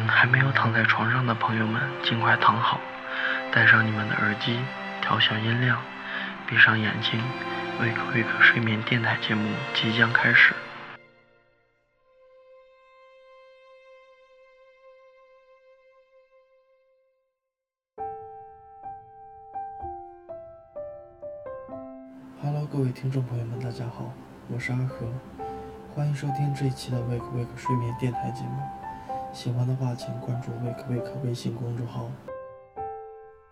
还没有躺在床上的朋友们，尽快躺好，戴上你们的耳机，调小音量，闭上眼睛。w a k e w a k e 睡眠电台节目即将开始。Hello，各位听众朋友们，大家好，我是阿和，欢迎收听这一期的 w a k e w a k e 睡眠电台节目。喜欢的话，请关注 wake wake 微信公众号。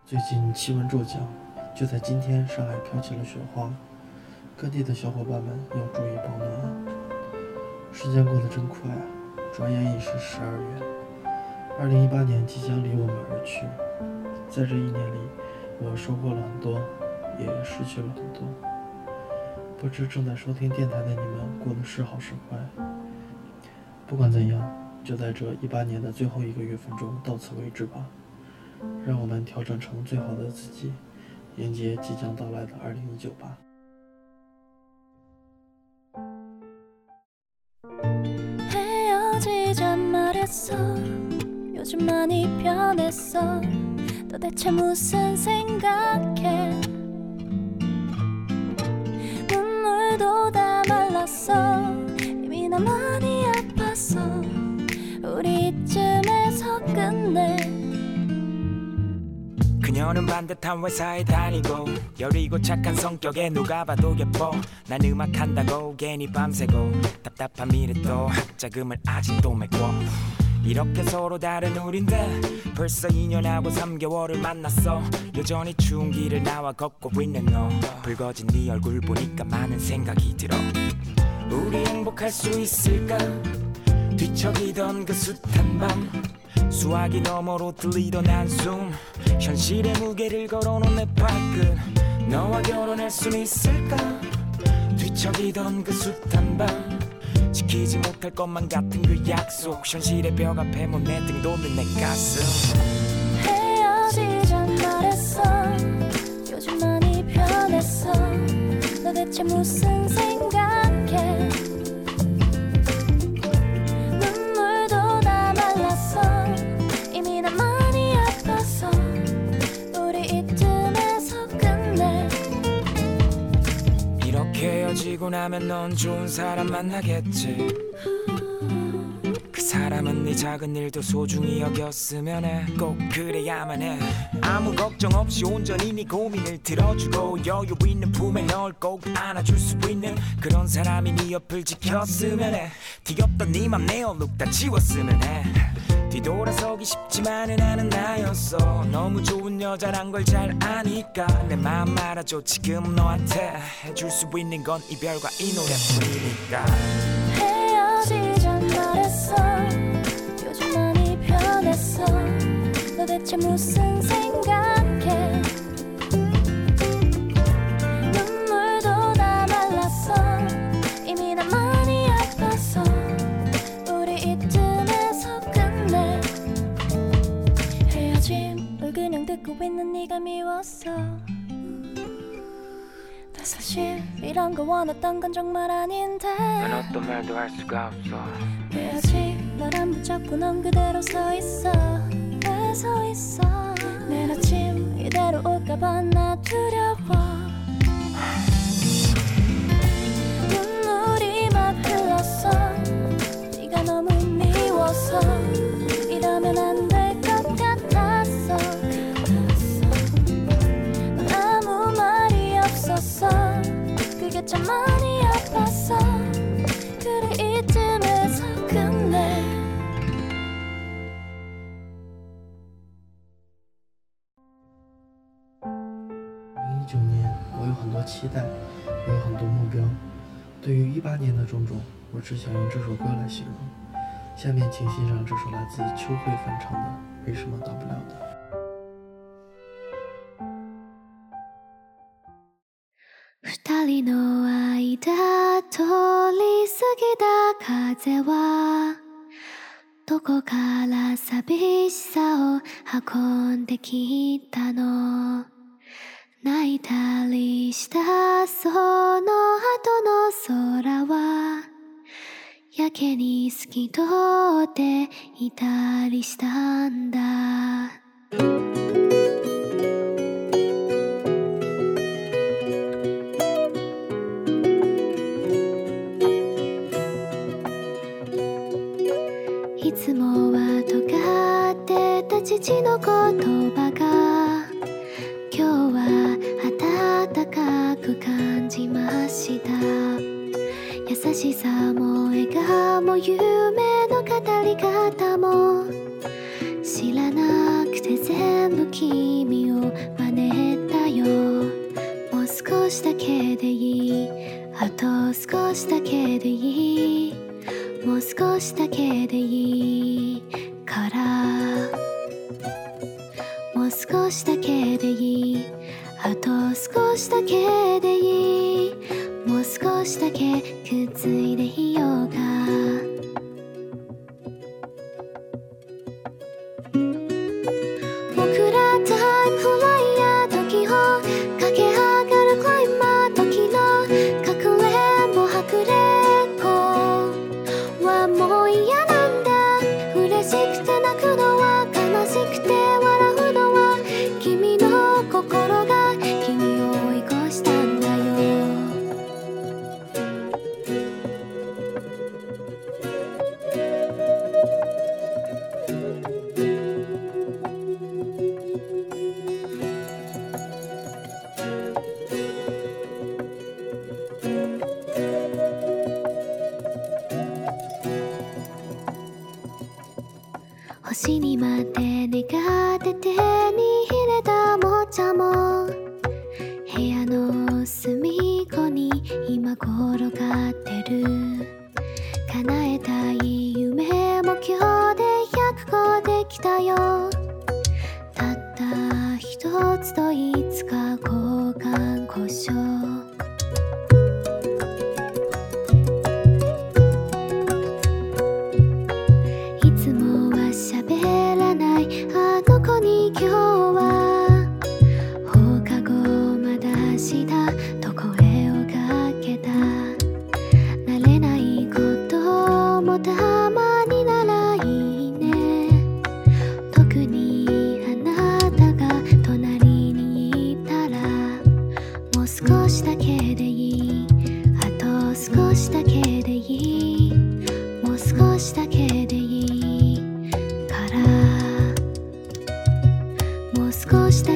最近气温骤降，就在今天，上海飘起了雪花，各地的小伙伴们要注意保暖。时间过得真快啊，转眼已是十二月，二零一八年即将离我们而去。在这一年里，我收获了很多，也失去了很多。不知正在收听电台的你们，过得是好是坏？不管怎样。就在这一八年的最后一个月份中，到此为止吧。让我们调整成最好的自己，迎接即将到来的二零一九吧。 그녀는 반듯한 회사에 다니고 여리고 착한 성격에 누가 봐도 예뻐 난 음악한다고 괜히 밤새고 답답한 미래도 학자금을 아직도 메꿔 이렇게 서로 다른 우린데 벌써 2년하고 3개월을 만났어 여전히 추운 길을 나와 걷고 있는 너 붉어진 네 얼굴 보니까 많은 생각이 들어 우리 행복할 수 있을까 뒤척이던 그 숱한 밤수화이 너머로 들리던 한숨 현실의 무게를 걸어놓은 내 발끝 너와 결혼할 순 있을까 뒤척이던 그 숱한 밤 지키지 못할 것만 같은 그 약속 현실의 벽 앞에 못 내 등도 없는 내 가슴 헤어지자 말했어 요즘 많이 변했어 너대체 무슨 생각 나면 넌 좋은 사람 만나겠지 그 사람은 네 작은 일도 소중히 여겼으면 해 꼭 그래야만 해 아무 걱정 없이 온전히 네 고민을 들어주고 여유 있는 품에 널 꼭 안아줄 수 있는 그런 사람이 네 옆을 지켰으면 해 뒤엎던 네맘내 얼룩 다 지웠으면 해 뒤돌아서기 쉽지만은 않은 나였어 너무 좋은 여자란 걸 잘 아니까 내 마음 알아줘 지금 너한테 해줄 수 있는 건 이별과 이 노래뿐이니까 헤어지자 말했어 요즘 많이 변했어 도대체 무슨 생각 원했던 건 정말 아닌데 난 어떤 말도 할 수가 없어 왜 아직 나 붙잡고 넌 그대로 서 있어 왜서 있어 내일 아침 이대로 올까봐 나 두려워 我有很多期待，有很多目标。对于一八年的种种，我只想用这首歌来形容。下面请欣赏这首来自秋慧翻唱的《没什么大不了的》。したその後の空はやけに透き通っていたりしたんだいつもは尖ってた父のこと優しさも笑顔も夢の語り方も知らなくて全部君を真似たよもう少しだけでいいあと少しだけでいいだけでいいあと少しだけでいいもう少しだけくっついでいようかて手に入れたおもちゃも部屋の隅っこに今転がってる叶えたい夢も今日で100個できたよたった一つといつか交換故障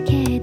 だけ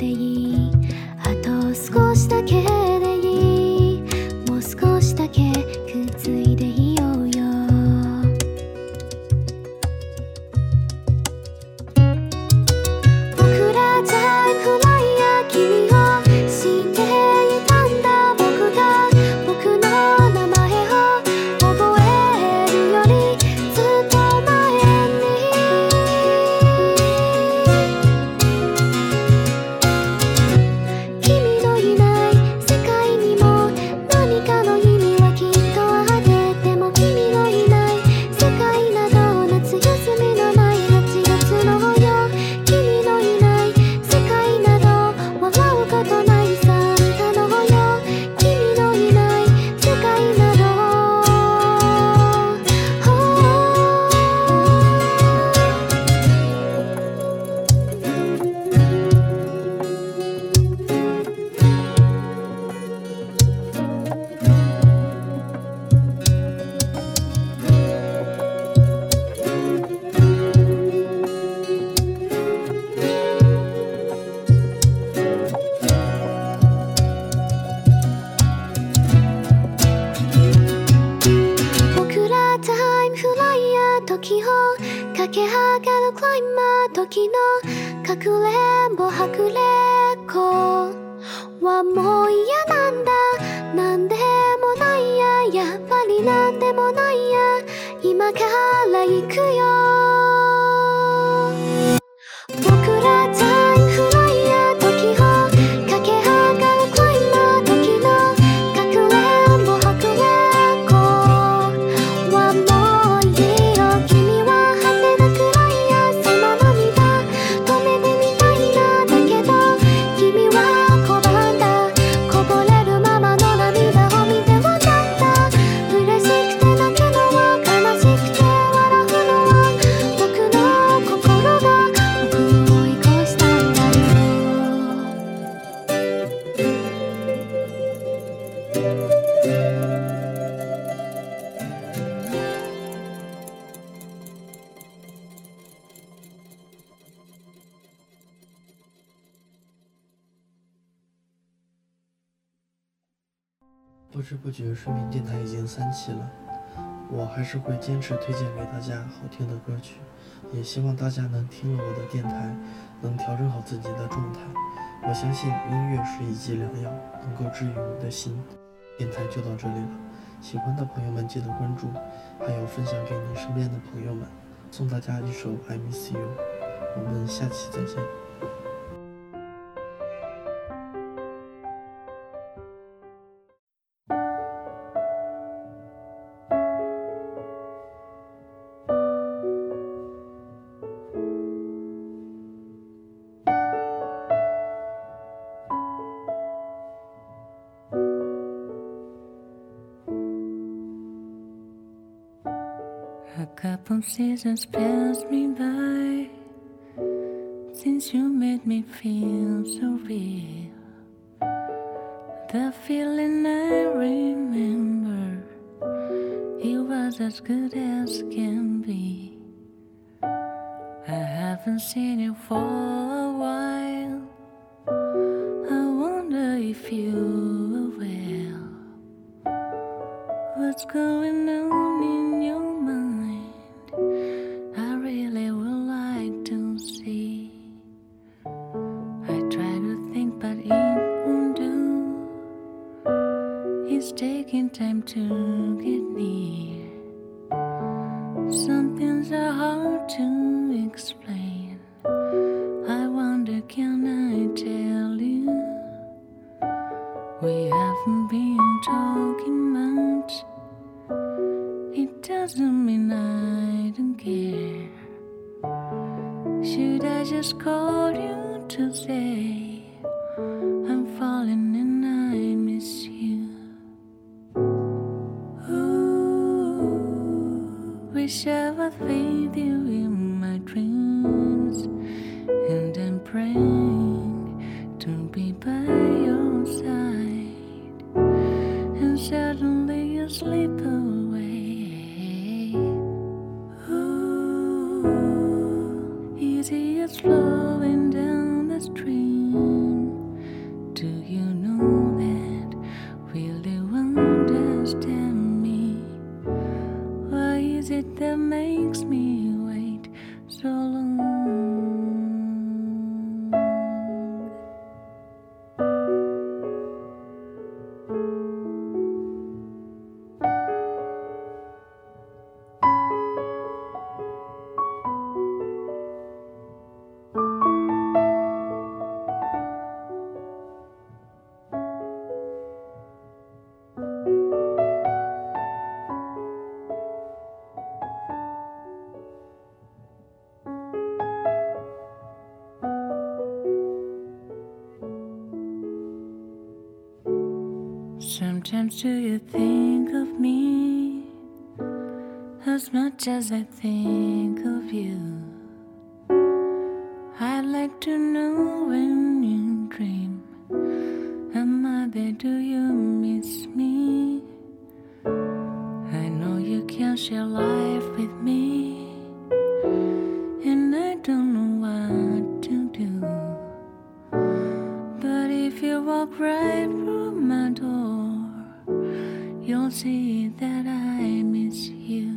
時を駆け上がるクライマー時の隠れんぼはくれっこはもう嫌なんだなんでもないややっぱりなんでもないや今から行くよ不知不觉，睡眠电台已经三期了，我还是会坚持推荐给大家好听的歌曲，也希望大家能听了我的电台，能调整好自己的状态。我相信音乐是一剂良药，能够治愈你的心。电台就到这里了，喜欢的朋友们记得关注，还有分享给您身边的朋友们。送大家一首《I Miss You》，我们下期再见。A couple seasons passed me by since you made me feel so real. The feeling I remember, it was as good as can be. I haven't seen you for a while. I wonder if you are well. What's going on in talking much, It doesn't mean I don't care. Should I just call you to say I'm falling and I miss you? Ooh, wish I was with you in my dreams and then pray. suddenly asleep away. Sometimes do you think of me as much as I think of you? I'd like to know when you dream. Am I there? Do you miss me? I know you can not share life. If you walk right through my door, you'll see that I miss you.